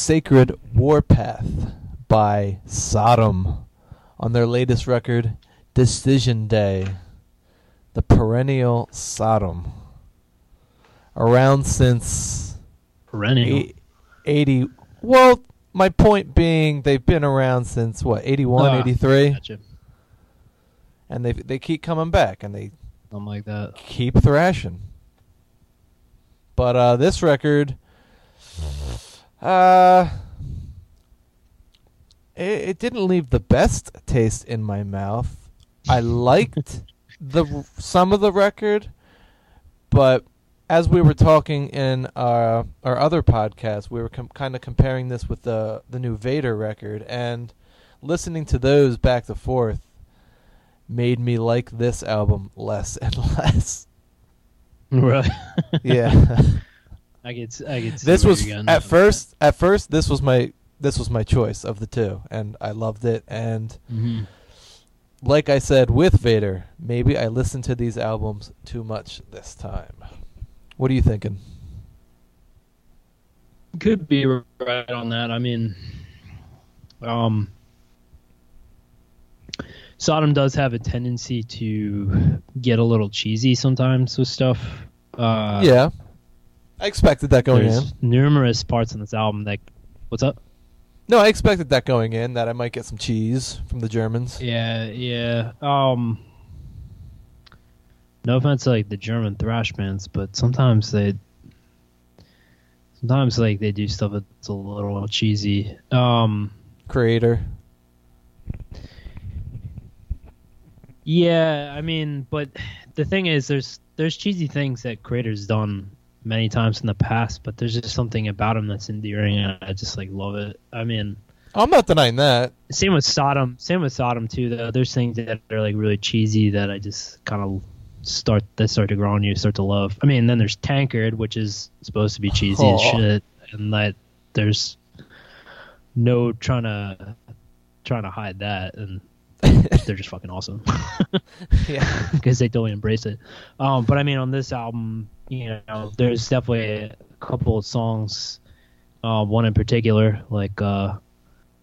Sacred Warpath by Sodom on their latest record, Decision Day. The perennial Sodom. Around since Perennial. 80. Well, my point being, they've been around since what, 81, Ah, 83? Gotcha. And they, they keep coming back and they Something like that. keep thrashing. But uh, this record, uh, it, it didn't leave the best taste in my mouth. I liked the some of the record, but as we were talking in our our other podcast, we were com- kind of comparing this with the the new Vader record, and listening to those back and forth made me like this album less and less. Right. Yeah. I get. I get. this was at first at first this was my this was my choice of the two and I loved it and hmm like I said with Vader, maybe I listened to these albums too much this time. What are you thinking? Could be right on that. I mean, um, Sodom does have a tendency to get a little cheesy sometimes with stuff. Uh, yeah. I expected that going in. there's numerous parts on this album that. What's up? No, I expected that going in that I might get some cheese from the Germans. Yeah, yeah. Um, no offense to like the German thrash bands, but sometimes they, sometimes like they do stuff that's a little cheesy. Um, Kreator. yeah, I mean, but the thing is, there's there's cheesy things that Kreator's done many times in the past, but there's just something about him that's endearing, and I just like love it. I mean, I'm not denying that. same with Sodom. Same with Sodom too. Though there's things that are like really cheesy that I just kind of start that start to grow on you, start to love. I mean, then there's Tankard, which is supposed to be cheesy as Aw. shit, and that there's no trying to trying to hide that, and they're just fucking awesome Yeah. because they totally embrace it. Um, but I mean, on this album, you know, there's definitely a couple of songs, uh, one in particular, like uh,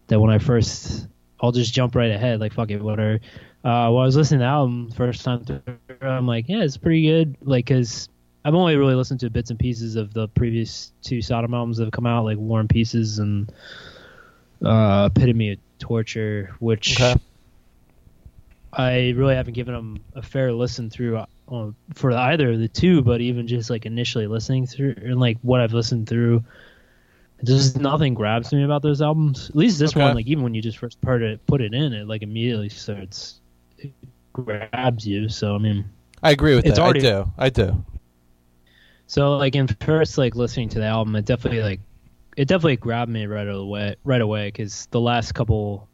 that when I first, I'll just jump right ahead, like fuck it, whatever. Uh, when I was listening to the album first time, through, I'm like, yeah, it's pretty good, like because I've only really listened to bits and pieces of the previous two Sodom albums that have come out, like War and Pieces and uh, Epitome of Torture, which. Okay. I really haven't given them a fair listen through uh, for either of the two, but even just like initially listening through and like what I've listened through, just nothing grabs me about those albums. At least this Okay. one, like even when you just first put it put it in, it like immediately starts it grabs you. So I mean, I agree with It's that. already- I do. I do. so like in first like listening to the album, it definitely like it definitely grabbed me right away right away because the last couple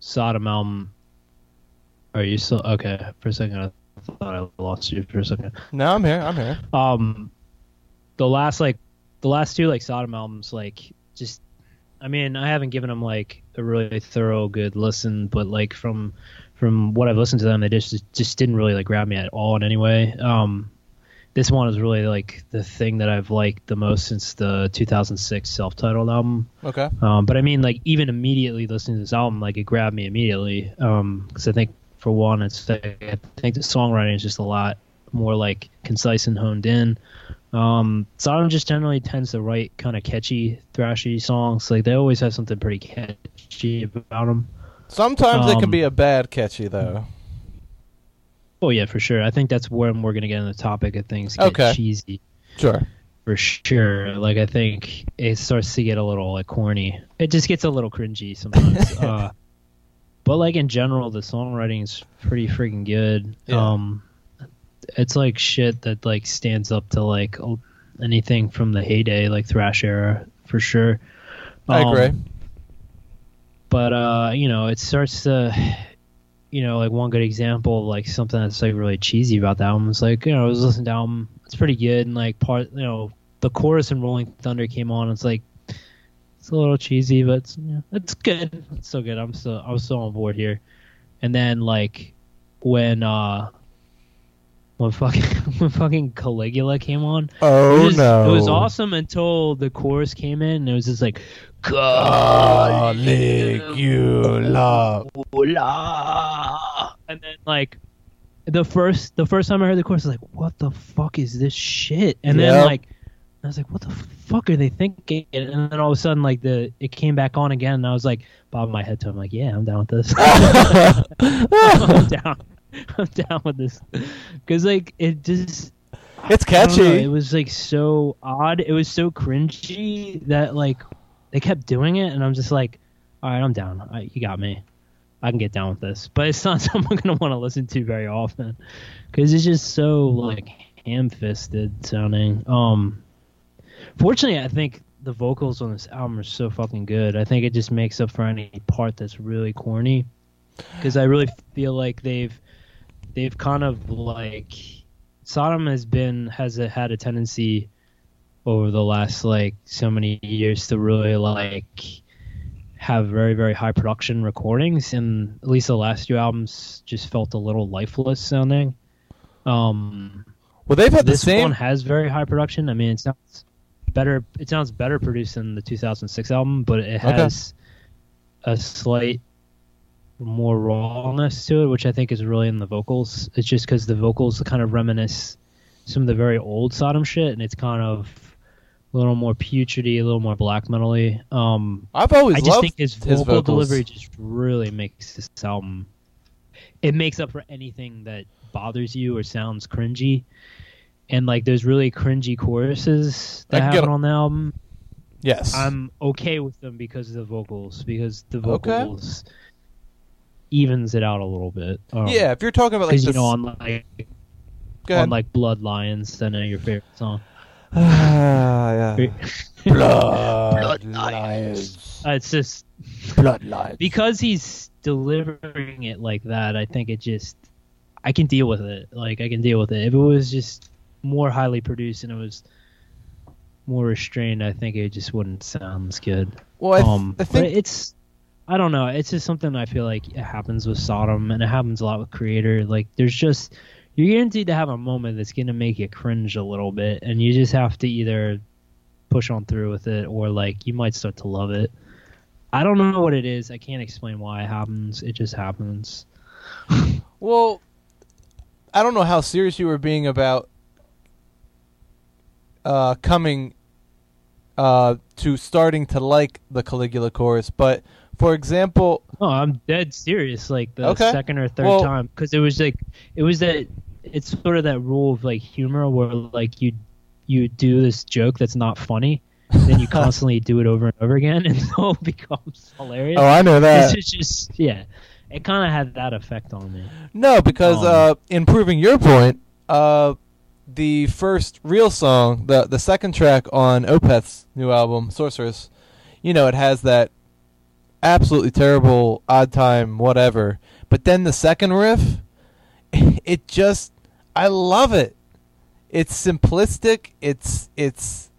Sodom album. Are you still okay? For a second, I thought I lost you for a second. No, I'm here. I'm here. um the last like the last two like Sodom albums like just I mean I haven't given them like a really thorough good listen but like from from what I've listened to them they just just didn't really like grab me at all in any way um this one is really like the thing that I've liked the most since the 2006 self-titled album Okay. um, but I mean, like even immediately listening to this album, like it grabbed me immediately. Um, because I think for one, it's I think the songwriting is just a lot more like concise and honed in. Um, Sodom just generally tends to write kind of catchy, thrashy songs. Like they always have something pretty catchy about them. Sometimes it can Um, be a bad catchy though. Oh yeah, for sure. I think that's where we're gonna get on the topic of things get Okay. cheesy. Sure. for sure. Like I think it starts to get a little like corny. It just gets a little cringy sometimes. uh, but like in general, the songwriting is pretty freaking good. Yeah. Um, it's like shit that like stands up to like anything from the heyday, like thrash era, for sure. I Um, agree. but uh you know it starts to you know like one good example of like something that's like really cheesy about the album is like you know i was listening to album it's pretty good and like part you know the chorus in rolling thunder came on it's like it's a little cheesy but it's, yeah, it's good it's still good i'm still i was still on board here and then like when uh when fucking when fucking Caligula came on. Oh it was, no! It was awesome until the chorus came in. and It was just like Caligula. Caligula, and then like the first the first time I heard the chorus, I was like, "What the fuck is this shit?" And then like I was like, "What the fuck are they thinking?" And then all of a sudden, like the it came back on again, and I was like, bobbing my head to him, like, "Yeah, I'm down with this. I'm down. I'm down with this." Because like it just it's know, catchy. it was like so odd. It was so cringy that like they kept doing it, and I'm just like, all right, I'm down. I, you got me. I can get down with this, but it's not something I'm gonna want to listen to very often because it's just so like ham-fisted sounding. Um, fortunately, I think the vocals on this album are so fucking good. I think it just makes up for any part that's really corny because I really feel like they've they've kind of like Sodom has been has a, had a tendency over the last like so many years to really like have very very high production recordings and at least the last few albums just felt a little lifeless sounding um well, they've had the this same. one has very high production i mean it sounds better it sounds better produced than the 2006 album but it Okay. has a slight more rawness to it which i think is really in the vocals it's just because the vocals kind of reminisce some of the very old sodom shit and it's kind of a little more putridy a little more black metally um I've always I just loved think his his vocal vocals. delivery just really makes this album. It makes up for anything that bothers you or sounds cringy, and like those really cringy choruses that happen on the album. Yes. I'm okay with them because of the vocals, because the Okay. vocals evens it out a little bit. Um, yeah, if you're talking about like you know on like on like Blood Lions, I know your favorite song. Ah, yeah. Blood, Blood lions. Uh, it's just Blood lions. because he's delivering it like that, I think it just I can deal with it. Like I can deal with it. If it was just more highly produced and it was more restrained, I think it just wouldn't sound as good. Well, I, th- um, I but think it's I don't know. It's just something I feel like it happens with Sodom, and it happens a lot with Kreator. Like there's just you're guaranteed to have a moment that's gonna make you cringe a little bit, and you just have to either push on through with it or like you might start to love it. I don't know what it is. I can't explain why it happens. It just happens. Well, I don't know how serious you were being about uh, coming uh, to starting to like the Caligula chorus, but for example, Oh, I'm dead serious. Like the Okay. second or third Well- time, because it was like it was that it's sort of that rule of like humor where like you you do this joke that's not funny, then you constantly do it over and over again until it becomes hilarious. oh, I know that. It's just yeah, it kind of had that effect on me. No, because Um, uh, in proving your point, uh, the first real song, the the second track on Opeth's new album, Sorceress, you know, it has that absolutely terrible odd time whatever. But then the second riff, it just I love it. It's simplistic. It's it's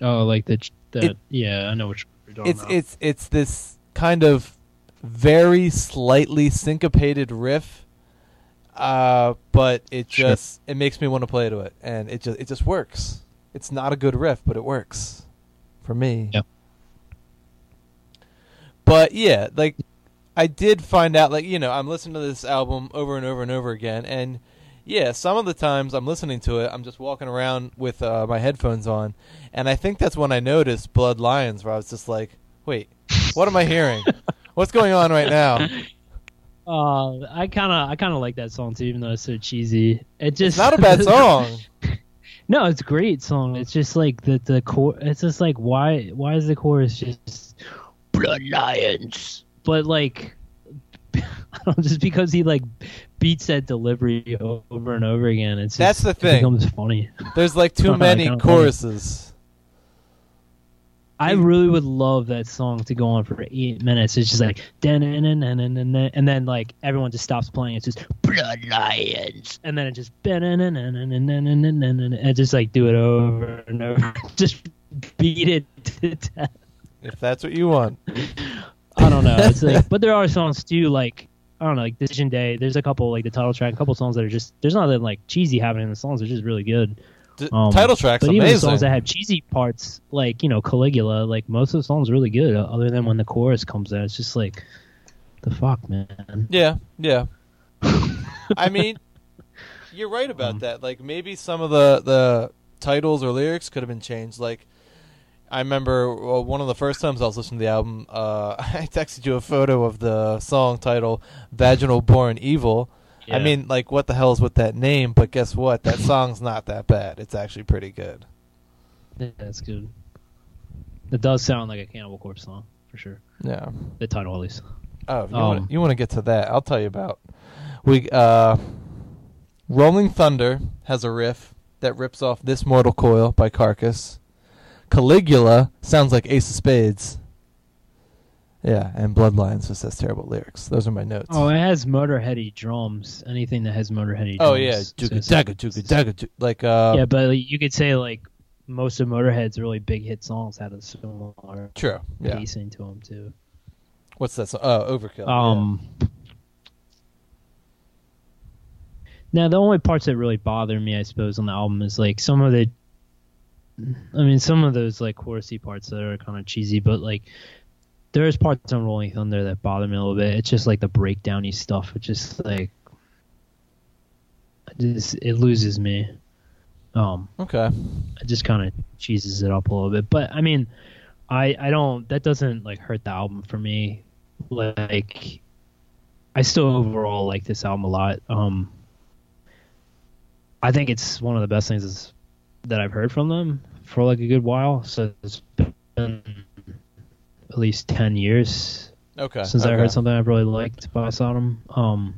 Oh, like the the It- yeah, I know what you're talking it's about. it's it's this kind of very slightly syncopated riff uh but it Sure. just it makes me want to play to it. And it just it just works. It's not a good riff but it works for me. Yep. but yeah like i did find out like you know i'm listening to this album over and over and over again. And yeah some of the times i'm listening to it i'm just walking around with uh, my headphones on. And i think that's when i noticed blood lions where i was just like wait what am i hearing? What's going on right now Uh, I kind of I kind of like that song too, even though it's so cheesy. It just it's not a bad song No, it's a great song. It's just like the the core. It's just like why why is the chorus just blood lions? But like, I don't know, just because he like beats that delivery over and over again. It's That's the thing. It becomes funny. there's like too many choruses I really would love that song to go on for eight minutes. It's just like and then like everyone just stops playing. It's just blood lions, and then it just and just like do it over and over. just beat it to death. if that's what you want I don't know. It's like, but there are songs too. Like I don't know, like Decision Day. There's a couple like the title track, a couple songs that are just there's nothing like cheesy happening in the songs. They're just really good. D- Um, title track's but even songs that have cheesy parts, like you know Caligula, like most of the songs really good. uh, Other than when the chorus comes out, it's just like the fuck, man. Yeah, yeah. I mean, you're right about Um, that. Like maybe some of the the titles or lyrics could have been changed. Like I remember well, one of the first times I was listening to the album, uh, I texted you a photo of the song title "Vaginal Born Evil." I mean, like, what the hell is with that name? But guess what? That song's not that bad. It's actually pretty good. Yeah, that's good. It does sound like a Cannibal Corpse song for sure. Yeah. The title, at least. Oh, you Um, want to get to that? I'll tell you about. We uh, Rolling Thunder has a riff that rips off "This Mortal Coil" by Carcass. Caligula sounds like Ace of Spades. Yeah, and Blood Lions just has terrible lyrics. Those are my notes. Oh, it has Motorheady drums. Anything that has Motorheady drums. Oh, yeah, So it's- Dagga Jooga Dagga like uh, yeah, but you could say like most of Motorhead's really big hit songs had a similar true. Yeah, pacing to them too. what's that? Song? Oh, Overkill. yeah. Um. Now the only parts that really bother me, I suppose, on the album is like some of the. I mean, some of those like chorusy parts that are kind of cheesy, but like there's parts on Rolling Thunder that bother me a little bit. It's just like the breakdowny stuff. It's just like, it just it loses me. Um, okay. it just kind of cheeses it up a little bit. But I mean, I I don't that doesn't like hurt the album for me. Like, I still overall like this album a lot. Um, I think it's one of the best things that I've heard from them for like a good while. So it's been at least ten years Okay. since I heard something I've really liked by Sodom. Um,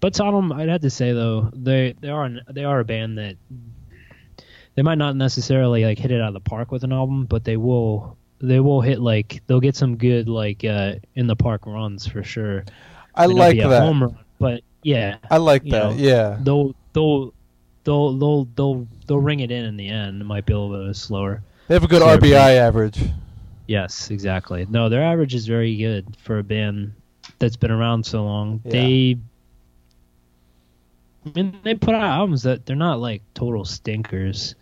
but Sodom, I'd have to say though, they they are an, they are a band that they might not necessarily like hit it out of the park with an album, but they will they will hit like they'll get some good like uh, in the park runs for sure. I not like that. home run, but yeah, I like that. know, yeah. they'll they'll they'll they'll they'll they'll ring it in in the end. It might be a little bit slower. They have a good RBI average. Yes, exactly. No, their average is very good for a band that's been around so long. Yeah. They, I mean, they put out albums that they're not like total stinkers.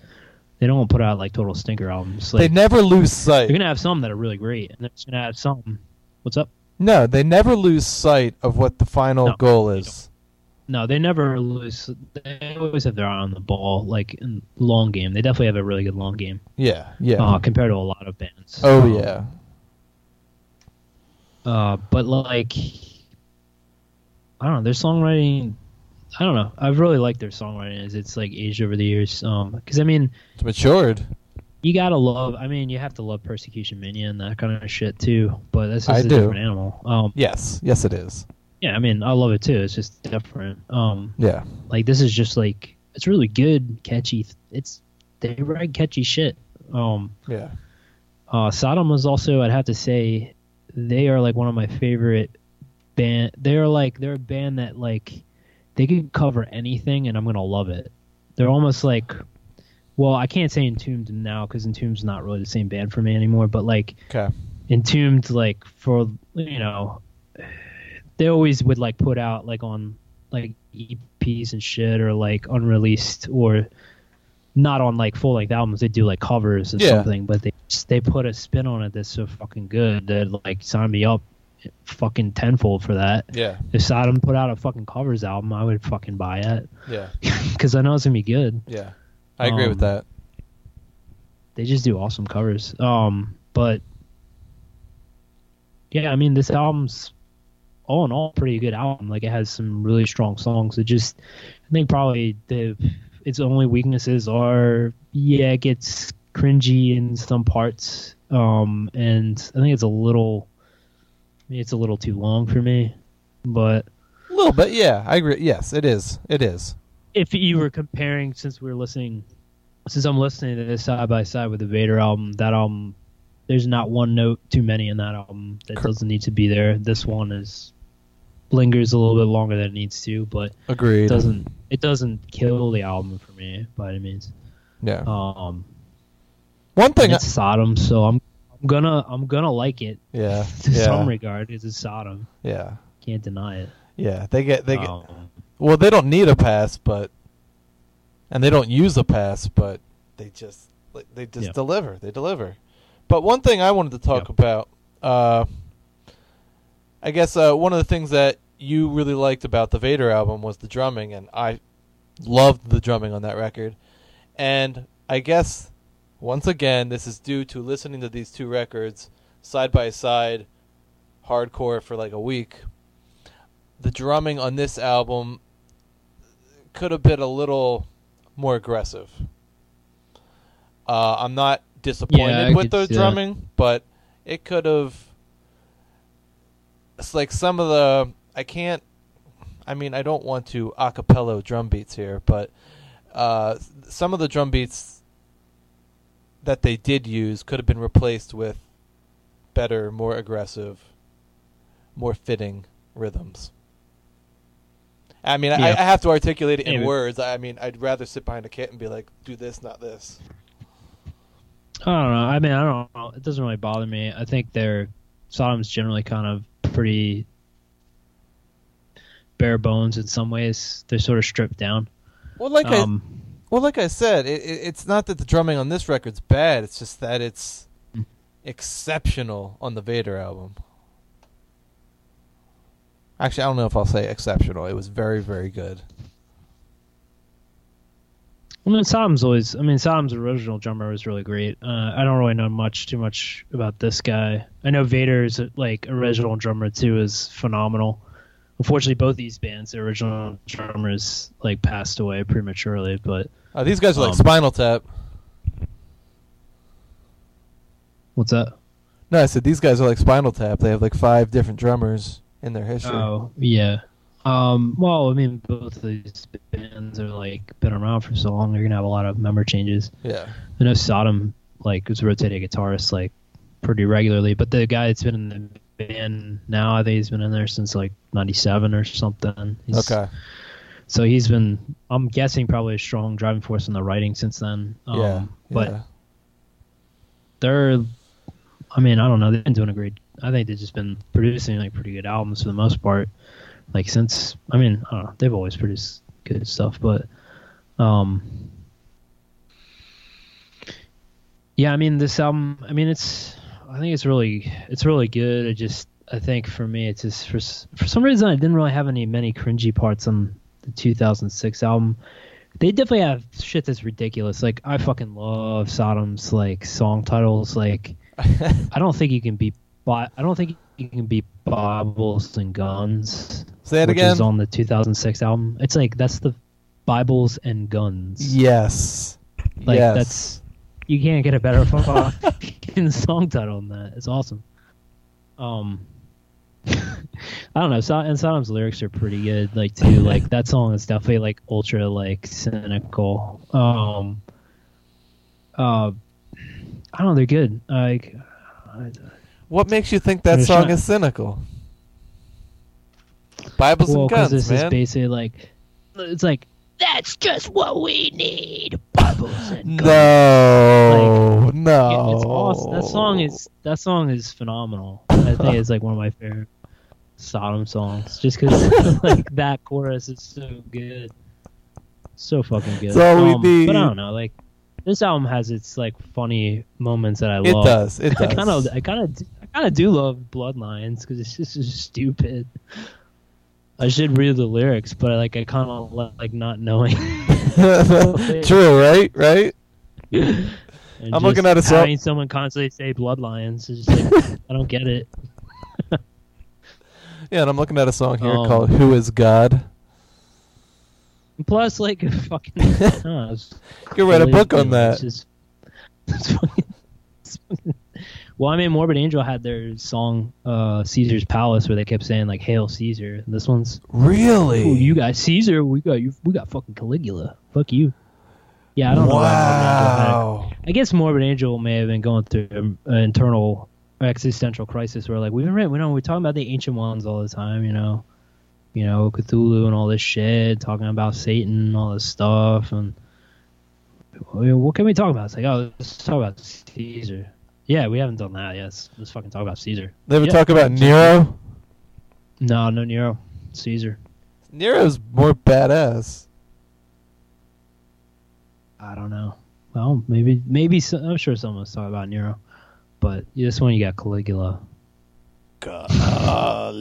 They don't put out like total stinker albums. they never lose sight. They're gonna have some that are really great, and they're just gonna have some. What's up? No, they never lose sight of what the final No, goal is. No, they never lose. They always have their eye on the ball, like in long game. They definitely have a really good long game Yeah, yeah. uh, compared to a lot of bands. oh Um, yeah. Uh, but like, I don't know, their songwriting. I don't know. I've really liked their songwriting as it's like aged over the years. Um, because I mean, It's matured. you gotta love. I mean, you have to love Persecution Mania and that kind of shit too. But that's just I a do. different animal. Um, Yes, yes, it is. Yeah, I mean, I love it too. It's just different. Um, Yeah, like this is just like it's really good, catchy. It's they write catchy shit. Um, yeah. Uh, Sodom was also, I'd have to say, they are like one of my favorite band. They're like they're a band that like they can cover anything and I'm gonna love it. They're almost like, well, I can't say Entombed now because Entombed's not really the same band for me anymore. But like Okay. Entombed, like for you know, they always would like put out like on like EPs and shit or like unreleased or not on like full length albums. They do like covers or Yeah. something, but they they put a spin on it that's so fucking good that like sign me up fucking tenfold for that. Yeah, If Sodom put out a fucking covers album, I would fucking buy it yeah, because I know it's gonna be good. yeah. I agree with Um, that. they just do awesome covers. Um, but yeah, I mean, this album's all in all pretty good album. Like it has some really strong songs. It just, I think probably the its only weaknesses are yeah, it gets cringy in some parts. Um, and I think it's a little, maybe it's a little too long for me. But A little bit. Yeah, I agree. Yes, it is. It is. if you were comparing, since we are listening, since I'm listening to this side by side with the Vader album, that album, there's not one note too many in that album that Cor- doesn't need to be there. This one is lingers a little bit longer than it needs to, but Agreed. it doesn't it doesn't kill the album for me by any means. Yeah. Um, One thing. it's Sodom, so I'm I'm gonna I'm gonna like it yeah. to Yeah. some regard. It's a Sodom. Yeah. can't deny it. Yeah, they get they get. Um, Well, they don't need a pass, but and they don't use a pass, but they just they just Yeah. deliver. They deliver. But one thing I wanted to talk about, uh, I guess uh, one of the things that you really liked about the Vader album was the drumming, and I loved the drumming on that record. And I guess once again, this is due to listening to these two records side by side, hardcore for like a week. The drumming on this album could have been a little more aggressive. Uh, I'm not disappointed Yeah, with the see that. drumming, but it could have. It's like some of the I can't. I mean, I don't want to acapella drum beats here, but uh, some of the drum beats that they did use could have been replaced with better, more aggressive, more fitting rhythms. I mean, I, Yeah. I have to articulate it in words. I mean, I'd rather sit behind a kit and be like, "Do this, not this." I don't know. I mean, I don't know. It doesn't really bother me. I think their Sodom's generally kind of pretty bare bones in some ways. They're sort of stripped down. Well, like um, I well, like I said, it, it, it's not that the drumming on this record's bad. It's just that it's Mm. exceptional on the Vader album. Actually, I don't know if I'll say exceptional. It was very, very good. I mean, Sam's always. I mean, Sodom's original drummer was really great. Uh, I don't really know much too much about this guy. I know Vader's like original drummer too is phenomenal. Unfortunately, both these bands, their original drummers like passed away prematurely. But Uh, these guys are like Um, Spinal Tap. what's that? No, I said these guys are like Spinal Tap. They have like five different drummers in their history. Oh yeah. Um, well, I mean, both of these bands are like been around for so long. They're gonna have a lot of member changes. Yeah. I know Sodom like was rotating guitarist like pretty regularly, but the guy that's been in the band now, I think he's been in there since like '97 or something. He's, Okay. So he's been, I'm guessing, probably a strong driving force in the writing since then. Um, yeah. But yeah. they're, I mean, I don't know. They've been doing a great. I think they've just been producing like pretty good albums for the most part. Like since, I mean, I don't know. They've always produced good stuff, but, um, yeah. I mean, this album. I mean, it's. I think it's really, it's really good. I just, I think for me, it's just for for some reason I didn't really have any many cringy parts on the 2006 album. They definitely have shit that's ridiculous. Like I fucking love Sodom's like song titles. Like I don't think you can be. I don't think you can be Bibles and Guns. Say it which again. is on the 2006 album. It's like that's the Bibles and Guns. yes. Like yes. that's you can't get a better fucking song title than that. It's awesome. Um, I don't know. So, and Sodom's lyrics are pretty good. Like too. Like that song is definitely like ultra like cynical. Um, uh, I don't know. They're good. Like, I, What makes you think that song not- is cynical? Bibles well, and guns, this is basically like it's like that's just what we need. Bibles and guns. No, no. It's awesome. That song is that song is phenomenal. I think it's like one of my favorite Sodom songs, just because like that chorus is so good, so fucking good. It's all we Um, need. But I don't know, like this album has its like funny moments that I love. It does. It I kind of, I kind of, I kind of do love Blood Lions because it's just, just stupid. I should read the lyrics, but like I kind of like not knowing. True, right? Right? I'm looking at a song- someone constantly say Blood Lions. It's just like I don't get it. Yeah, and I'm looking at a song here Um, called "Who Is God." Plus, like fucking, don't You could write a book on that. It's just, it's fucking, it's fucking- well, I mean, Morbid Angel had their song uh, "Caesar's Palace" where they kept saying like "Hail Caesar." And this one's, Really? "Ooh, you got Caesar, we got you, we got fucking Caligula. Fuck you." Yeah, I don't know. wow. I guess Morbid Angel may have been going through an internal existential crisis where, like, we've been, we know, we're talking about the ancient ones all the time, you know, you know, Cthulhu and all this shit, talking about Satan and all this stuff, and I mean, what can we talk about? It's like, oh, let's talk about Caesar. Yeah, we haven't done that. Yes, let's fucking talk about Caesar. They ever Yeah. talk about Nero? No, no Nero. Caesar. Nero's more badass. I don't know. Well, maybe, maybe so, I'm sure someone's talking about Nero, but this one you got Caligula. Caligula.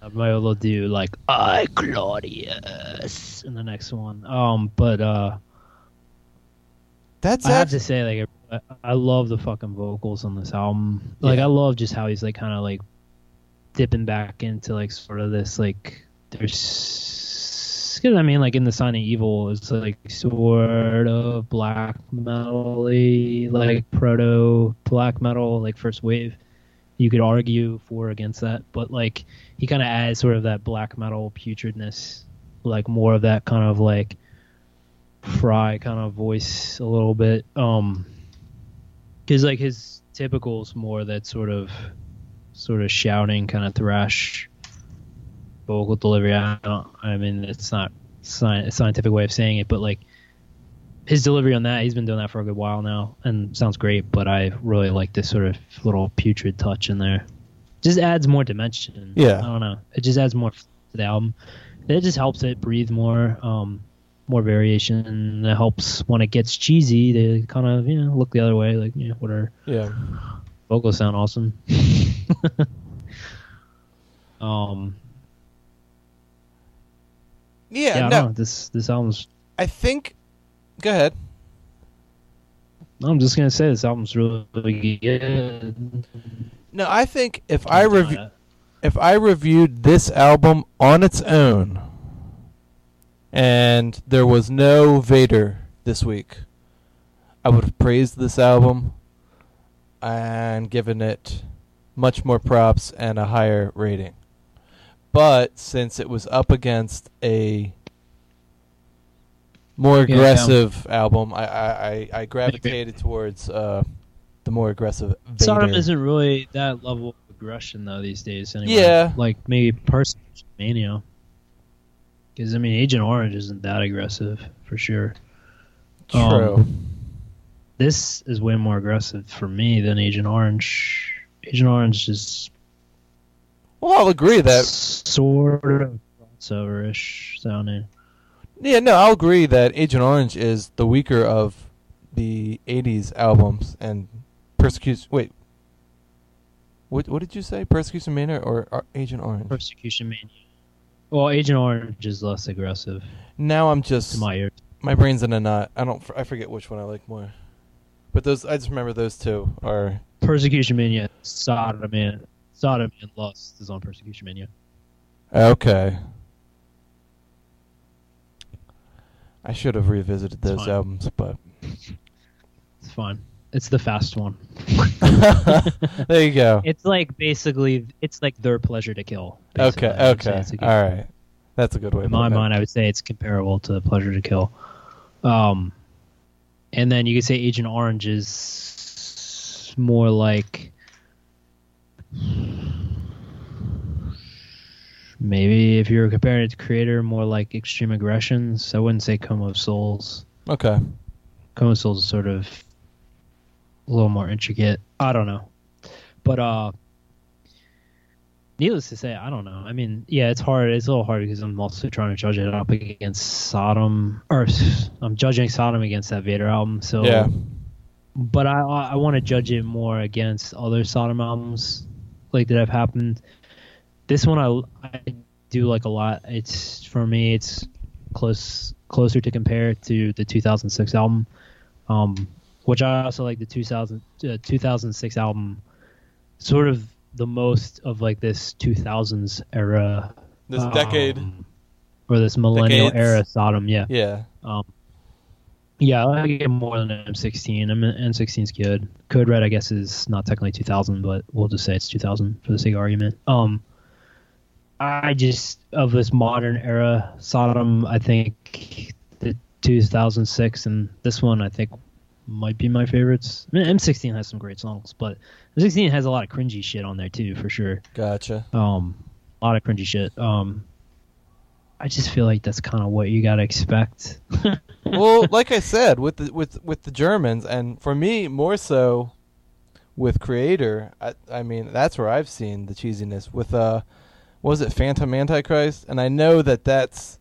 I might as well do like I Claudius in the next one. Um, but uh, That's I have actually, to say, like, I, I love the fucking vocals on this album. Like, Yeah. I love just how he's like kind of like dipping back into like sort of this like there's I mean like in the Sign of Evil it's like sort of black metal like proto black metal like first wave. You could argue for or against that, but like he kind of adds sort of that black metal putridness, like more of that kind of like fry kind of voice a little bit. Um, because like his typical's more that sort of, sort of shouting kind of thrash vocal delivery. I don't. I mean, it's not sci- a scientific way of saying it, but like his delivery on that, he's been doing that for a good while now, and sounds great. But I really like this sort of little putrid touch in there. Just adds more dimension. Yeah. I don't know. It just adds more to the album. It just helps it breathe more. Um, more variation that helps when it gets cheesy to kind of you know look the other way like you know whatever yeah. vocals sound awesome um Yeah, yeah, I no, know. this this album's I think. Go ahead. I'm just gonna say this album's really good. No, I think if I Can't review if I reviewed this album on its own, and there was no Vader this week, I would have praised this album and given it much more props and a higher rating. But since it was up against a more Yeah, yeah. aggressive album, I, I, I, gravitated towards uh, the more aggressive Vader. Sodom isn't really that level of aggression though these days. Anyway. Yeah. like maybe Persecution Mania. Because I mean, Agent Orange isn't that aggressive for sure. True. Um, This is way more aggressive for me than Agent Orange. Agent Orange is well, I'll agree that sort of crossover-ish sounding. Yeah, no, I'll agree that Agent Orange is the weaker of the '80s albums and Persecution. Wait, what what did you say? Persecution Mania or, or Agent Orange? Persecution Mania. Well, Agent Orange is less aggressive now I'm just my ears. my brain's in a knot. I don't. I forget which one I like more. But those, I just remember those two are. Persecution Mania, Sodom and Sodomy and Lust is on Persecution Mania. Okay. I should have revisited those albums, but It's fine. It's the fast one. there you go. It's like basically, it's like their pleasure to kill. Okay, basically. Okay, it's a good- all right. That's a good way. in of my it. mind, I would say it's comparable to Pleasure to Kill. Um, and then you could say Agent Orange is more like maybe if you were comparing it to Kreator, more like Extreme Aggressions. I wouldn't say Coma of Souls. Okay. Coma of Souls is sort of a little more intricate. I don't know, but uh. Needless to say, I don't know. I mean, yeah, it's hard. It's a little hard because I'm also trying to judge it up against Sodom, or I'm judging Sodom against that Vader album. So, Yeah. but I I, want to judge it more against other Sodom albums like that have happened. This one I I do like a lot. It's for me, it's close closer to compare to the 2006 album, um, which I also like the 2000 uh, 2006 album. Sort of the most of like this 2000s era This decade. um, or this millennial Decades. era Sodom. Yeah, Yeah. um, yeah, I it more than M16. I mean, M16's good. Code Red, I guess, is not technically 2000, but we'll just say it's 2000 for the sake of argument. Um, I just of this modern era Sodom, I think the 2006 and this one, I think might be my favorites. I mean, M16 has some great songs, but M16 has a lot of cringy shit on there too, for sure. Gotcha. Um, a lot of cringy shit. Um, I just feel like that's kind of what you gotta expect. well, like I said, with the with with the Germans, and for me more so, with Kreator, I, I mean that's where I've seen the cheesiness with uh, what was it Phantom Antichrist? And I know that that's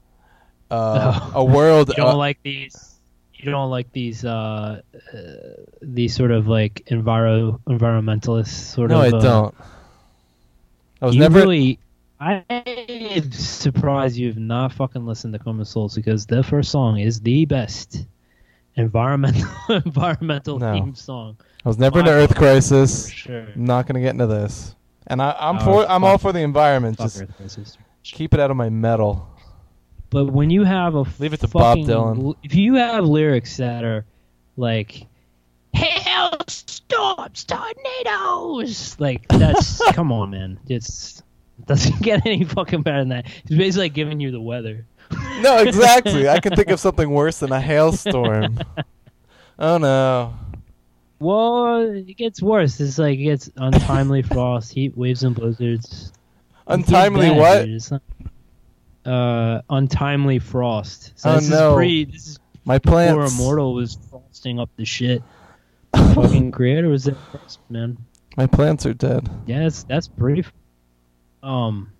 uh, Oh. a world. You don't uh, like these. You don't like these. Uh, uh, these sort of like enviro environmentalist sort no, of. No, I uh, don't. I was you never. really. I'm surprised you've not fucking listened to Coma of Souls because their first song is the best environmental environmental No. theme song I was never into my Earth Crisis. sure. I'm not gonna get into this. And I, I'm Oh, for. I'm all for the environment. Just keep it out of my metal. But when you have a Leave it to Bob fucking- Dylan. if you have lyrics that are like hailstorms, tornadoes, like that's come on, man. It's it doesn't get any fucking better than that. It's basically like giving you the weather. No, exactly. I can think of something worse than a hailstorm. Oh no. Well, it gets worse. It's like it gets untimely frost, heat waves, and blizzards. Untimely what? Dude. It's not- uh, untimely frost. So Oh, this no. is pre. This is My plants. Immortal was frosting up the shit. fucking Kreator was first, man. My plants are dead. Yeah, that's that's brief. Um.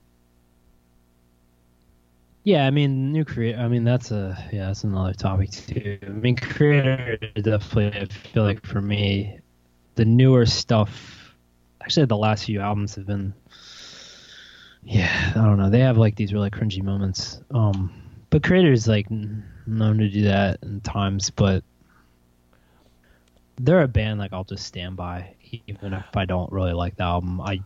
Yeah, I mean, new Kreator. I mean, that's a yeah, that's another topic too. I mean, Kreator definitely. I feel like for me, the newer stuff. Actually, the last few albums have been. Yeah, I don't know. They have like these really cringy moments. Um, but Kreator's like known to do that in times, but they're a band like I'll just stand by, even if I don't really like the album. I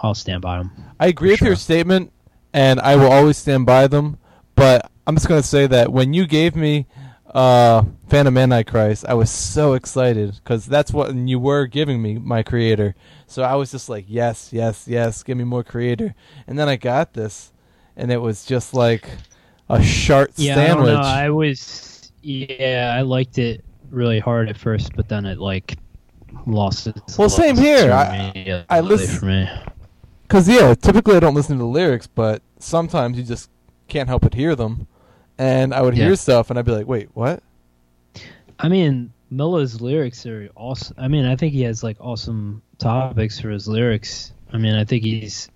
I'll stand by them. I agree with your statement, and I will always stand by them. But I'm just gonna say that when you gave me uh, Phantom Antichrist, I was so excited because that's what you were giving me, my Kreator. So I was just like, yes, yes, yes, give me more Kreator. And then I got this, and it was just like a sharp Yeah, sandwich. I. I was yeah, I liked it really hard at first, but then it like lost its. Well, same here. I- immediately I listen- me. Because yeah, typically I don't listen to the lyrics, but sometimes you just can't help but hear them. And I would Yeah. hear stuff, and I'd be like, "Wait, what?" I mean, Mille's lyrics are awesome. I mean, I think he has like awesome topics for his lyrics. I mean, I think he's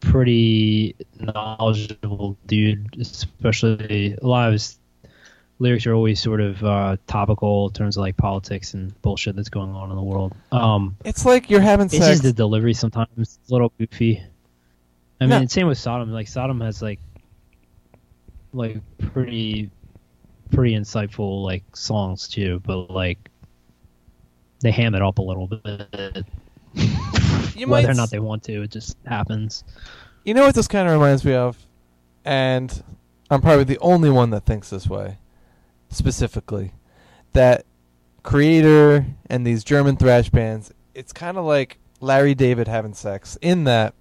pretty knowledgeable dude, especially a lot of his lyrics are always sort of uh, topical in terms of like politics and bullshit that's going on in the world. Um, It's like you're having it's sex. just the delivery sometimes it's a little goofy. I No. mean, it's same with Sodom. Like Sodom has like like pretty pretty insightful like songs too, but like they ham it up a little bit. You Whether might or not they want to, it just happens. You know what this kind of reminds me of? And I'm probably the only one that thinks this way, specifically. That Kreator and these German thrash bands, it's kind of like Larry David having sex, in that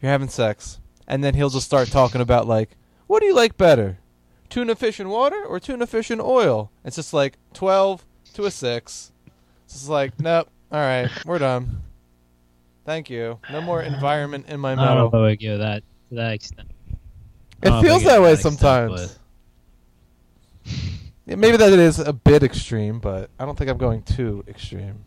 you're having sex, and then he'll just start talking about, like, what do you like better? Tuna fish and water or tuna fish and oil? It's just like 12 to a 6. It's just like, nope, alright, we're done. Thank you. No more environment in my mouth. I don't know if I go that to that extent. I It don't know if I feels get that to way extent, sometimes. Yeah, maybe that it is a bit extreme, but I don't think I'm going too extreme.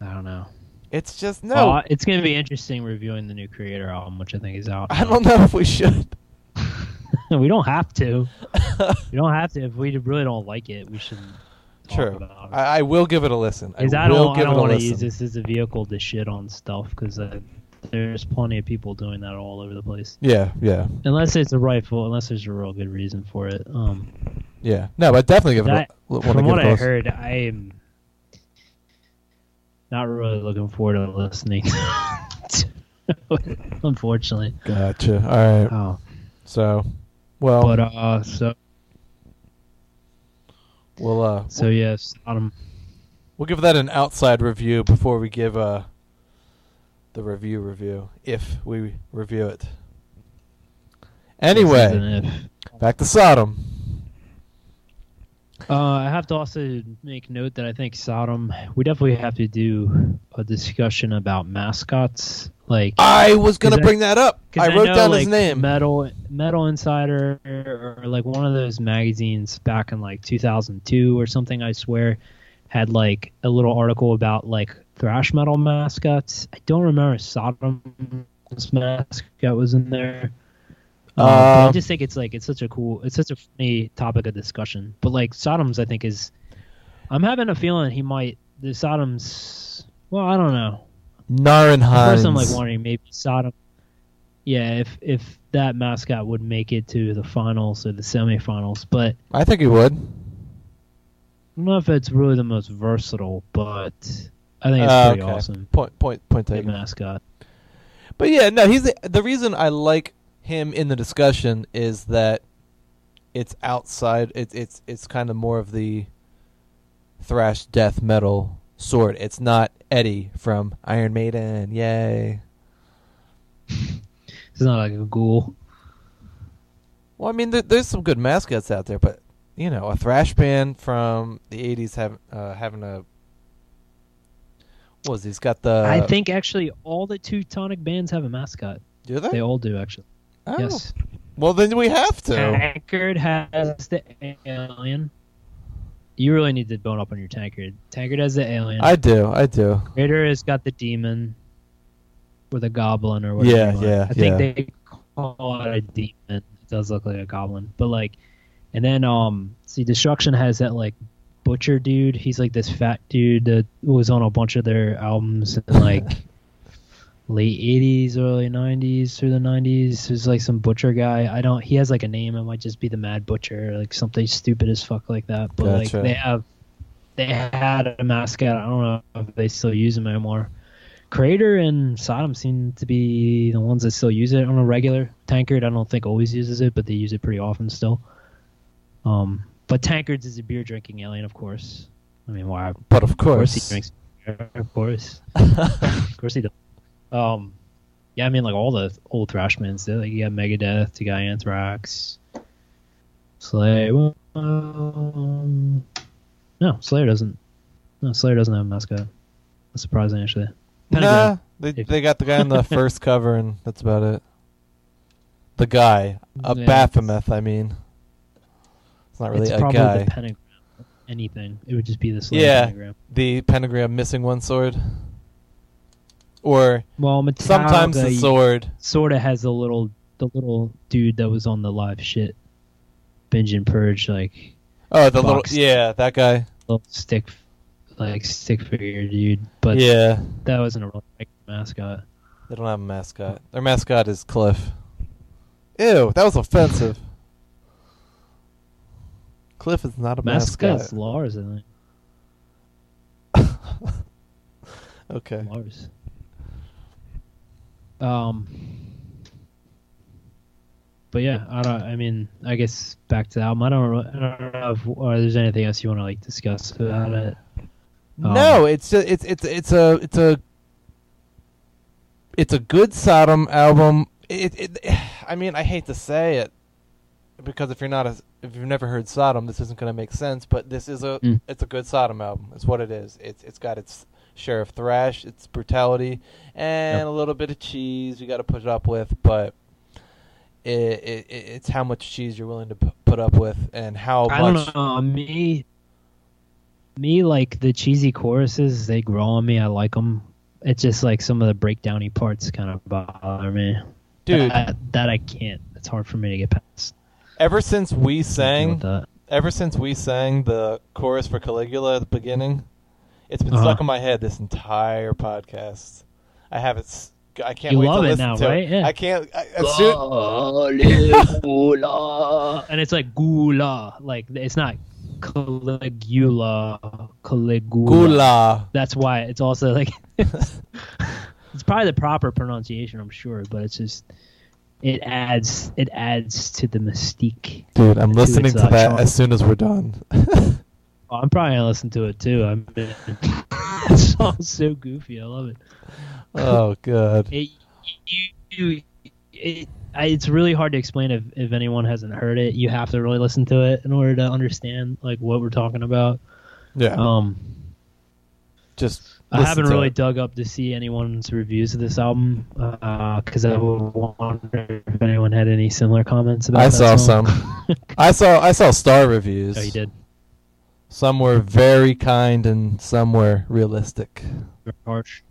I don't know. It's just no. Well, it's going to be interesting reviewing the new Kreator album, which I think is out. I don't know if we should. we don't have to. We don't have to. If we really don't like it, we shouldn't. Talk True. About. I, I will give it a listen. I, Because I, will don't, I give don't it a want to listen. use this as a vehicle to shit on stuff because uh, there's plenty of people doing that all over the place. Yeah, yeah, Unless it's a rightful, unless there's a real good reason for it. Um, yeah. No, but definitely give That- it. A, from give what it a I listen. heard, I am not really looking forward to listening. Unfortunately. Gotcha. All right. Oh, So, well, but uh, so we'll uh, so yes, um, we'll give that an outside review before we give uh the review review if we review it. Anyway, is an if. back to Sodom. Uh, I have to also make note that I think Sodom. We definitely have to do a discussion about mascots. Like, I was gonna 'Cause I- bring that up. I wrote know, down like, his name. Metal Metal Insider or like one of those magazines back in like 2002 or something. I swear had like a little article about like thrash metal mascots. I don't remember Sodom's mascot was in there. Um, but I Um, just think it's like it's such a cool, it's such a funny topic of discussion. But like Sodom's, I think is, I'm having a feeling he might the Sodom's. Well, I don't know. At first, I'm like wondering maybe Sodom. Yeah, if if that mascot would make it to the finals or the semifinals, but I think he would. I don't know if it's really the most versatile. But I think it's Uh, pretty okay. awesome. Point point point taken. mascot. But yeah, no, he's the reason I like him in the discussion is that it's outside. It's it's it's kind of more of the thrash death metal sort. It's not Eddie from Iron Maiden. Yay! It's not like a ghoul. Well, I mean, there, there's some good mascots out there, but you know, a thrash band from the '80s have uh, having a what was he? he's got the I think actually all the Teutonic bands have a mascot. do they? They all do actually. Oh. Yes. Well, then we have to. Tankard has the alien. You really need to bone up on your tankard. Tankard has the alien. I do. I do. Kreator has got the demon or a goblin or whatever. Yeah, yeah, I think yeah. they call it a demon. It does look like a goblin, but like, and then um, see, destruction has that like butcher dude. He's like this fat dude that was on a bunch of their albums in like late '80s, early '90s, through the '90s. There's like some butcher guy. I don't. He has like a name. It might just be the Mad Butcher, like something stupid as fuck like that. But Gotcha. like they have, they had a mascot. I don't know if they still use him anymore. Kreator and Sodom seem to be the ones that still use it on a regular. Tankard, I don't think always uses it, but they use it pretty often still. Um, but Tankards is a beer drinking alien, of course. I mean, why? But of Of course he drinks. beer, Of course, of course he does. Um, yeah, I mean, like all the old thrash bands, like you got Megadeth, you got Anthrax, Slayer. Um, no, Slayer doesn't. No, Slayer doesn't have a mascot. That's surprising, actually. Nah, they If- they got the guy on the first cover, and that's about it. The guy, a Yeah. Baphomet. I mean, it's not really it's a probably guy. the pentagram. Anything, it would just be the Slayer Yeah. pentagram. the pentagram missing one sword, or Well, Metallica sometimes the sword. sort of has a little, the little dude that was on the live shit, binge and purge, like Oh, the little Box. yeah, that guy. little stick, like stick figure dude. But yeah, that wasn't a real like, mascot. they don't have a mascot. Their mascot is Cliff. Ew, that was offensive. Cliff is not a mascot. Mascot's mascot. Is Lars, I think. okay. Lars. Um. But yeah, I don't. I mean, I guess back to the album. I don't. I don't know if or there's anything else you want to like discuss about it. Um, no, it's just, it's it's it's a it's a it's a good Sodom album. It, it I mean, I hate to say it because if you're not a if you've never heard Sodom, this isn't going to make sense. But this is a Mm. it's a good Sodom album. It's what it is. It's it's got its share of thrash, its brutality, and Yep. a little bit of cheese. You got to put it up with, but. It, it, it- it's how much cheese you're willing to p- put up with, and how I much. don't know. Me, me like the cheesy choruses. They grow on me. I like them. It's just like some of the breakdowny parts kind of bother me. Dude, that, that I can't. It's hard for me to get past. ever since we sang ever since we sang the chorus for Caligula at the beginning, it's been Uh-huh. stuck in my head this entire podcast. I have it. I can't You wait love to it listen now, to right? it. Yeah. I can't. I, as soon, Caligula. and it's like gula. Like it's not Caligula. Caligula. Gula. That's why it's also like it's probably the proper pronunciation, I'm sure, but it's just it adds it adds to the mystique. Dude, I'm To listening its, to uh, that charm. as soon as we're done. Oh, I'm probably gonna listen to it too. I mean, it sounds so goofy. I love it. oh god. it you it, I, it's really hard to explain if, if anyone hasn't heard it. You have to really listen to it in order to understand like what we're talking about. Yeah. Um, just. I haven't really it. dug up to see anyone's reviews of this album because I would wonder if anyone had any similar comments about. I saw song. some. I saw. I saw star reviews. oh, you did. Some were very kind and some were realistic. Harsh.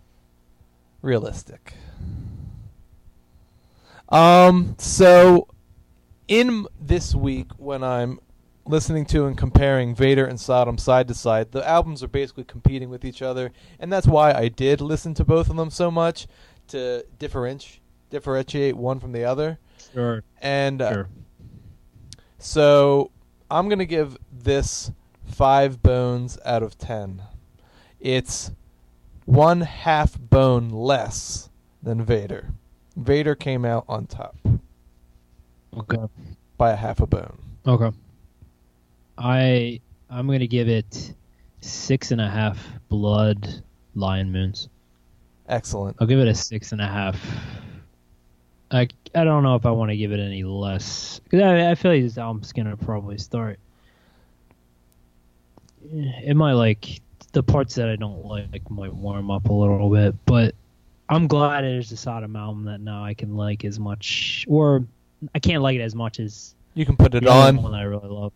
Realistic. Um so in this week when I'm listening to and comparing Vader and Sodom side to side, the albums are basically competing with each other, and that's why I did listen to both of them so much to differentiate differentiate one from the other. Sure. And uh, Sure. so I'm going to give this 5 bones out of 10. It's one half bone less than Vader. Vader came out on top Okay. by a half a bone. Okay. I I'm gonna give it six and a half blood lion moons. Excellent. I'll give it a six and a half. I I don't know if I want to give it any less because I I feel like this album's gonna probably start. It might like the parts that I don't like might warm up a little bit, but I'm glad it is a Sodom album that now I can like as much, or I can't like it as much as You can put it the on. one I really love.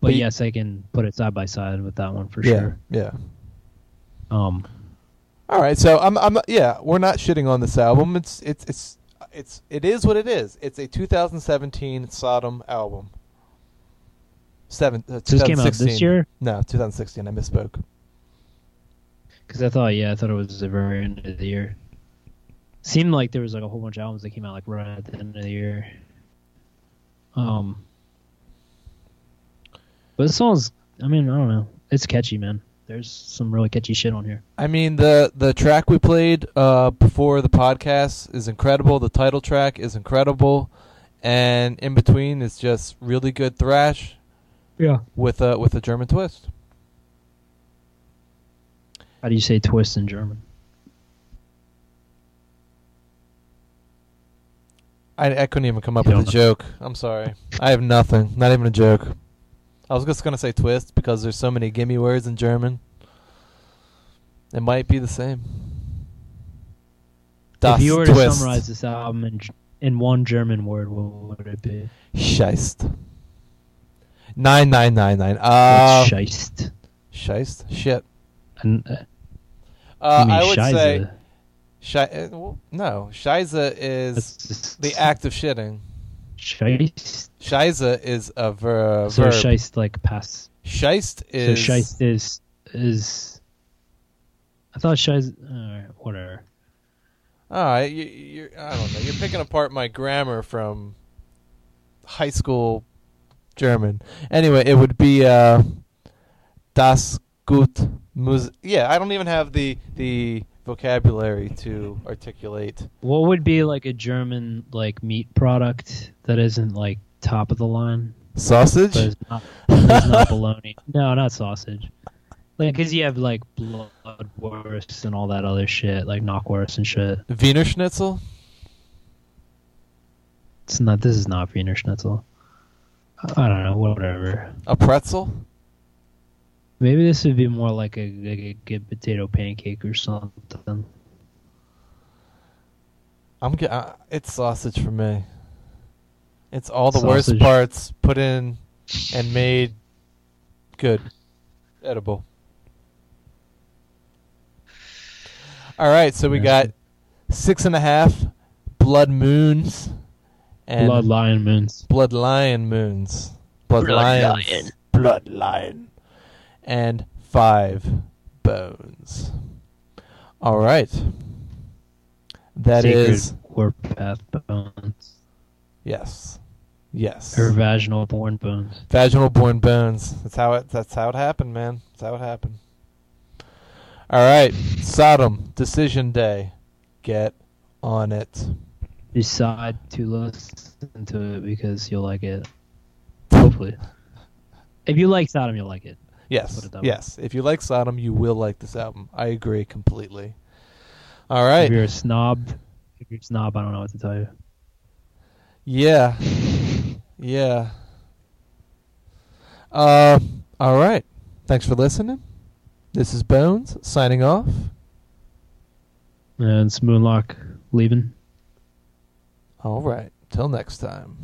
But But yes, I can put it side by side with that one for yeah. sure. Yeah. Um, All right, so I'm I'm yeah, we're not shitting on this album. It's it's it's it's it is what it is. It's a 2017 Sodom album. Seven. Uh, so this came out 2016. this year No, 2016. I misspoke. because I thought yeah, I thought it was the very end of the year. Seemed like there was like a whole bunch of albums that came out like right at the end of the year. Um, but this song's, I mean, I don't know, it's catchy, man. There's some really catchy shit on here. I mean the the track we played uh, before the podcast is incredible. The title track is incredible, and in between is just really good thrash Yeah. with a with a German twist. How do you say twist in German? I, I couldn't even come up You with a joke. I'm sorry. I have nothing. Not even a joke. I was just gonna say twist because there's so many gimme words in German. It might be the same. Das if you were to twist. summarize this album in in one German word, what would it be? Scheist. Nine nine nine nine. Uh, What's scheist? Scheist. Shit. And, uh, Uh, I would say scheisse. Shi- uh, no. Scheisse is the act of shitting. Scheist. Scheisse is a ver- So verb. scheist like pass. Scheist So is scheist is is. I thought scheist. Alright, whatever. All right, you, you're, I don't know. You're picking apart my grammar from high school German. Anyway, it would be uh, das gut mus. Yeah, I don't even have the the vocabulary to articulate. What would be like a German like meat product that isn't like top of the line, Sausage. but is not, is not bologna? No, not sausage. Like, cause you have like bloodwurst and all that other shit, like knockwurst and shit. Wiener Schnitzel. It's not. This is not Wiener Schnitzel. I don't know. Whatever. A pretzel. Maybe this would be more like a, like a good potato pancake or something. I'm. ge- Uh, it's sausage for me. It's all the worst parts put in and made good, edible. All right, so we got six and a half blood moons and Blood lion moons. blood lion moons, blood, Blood lions, lion. blood lion, and five bones. All right, that is Sacred warpath bones. yes, yes. Or vaginal born bones. Vaginal born bones. That's how it. That's how it happened, man. That's how it happened. All right, Sodom decision day. Get on it. Decide to listen to it because you'll like it. Hopefully. If you like Sodom, you'll like it. Yes, Put it that way. yes. If you like Sodom, you will like this album. I agree completely. All right. If you're a snob, if you're a snob, I don't know what to tell you. Yeah. Yeah. Uh, all right. Thanks for listening. This is Bones signing off. And it's Moonlock leaving. All right. Till next time.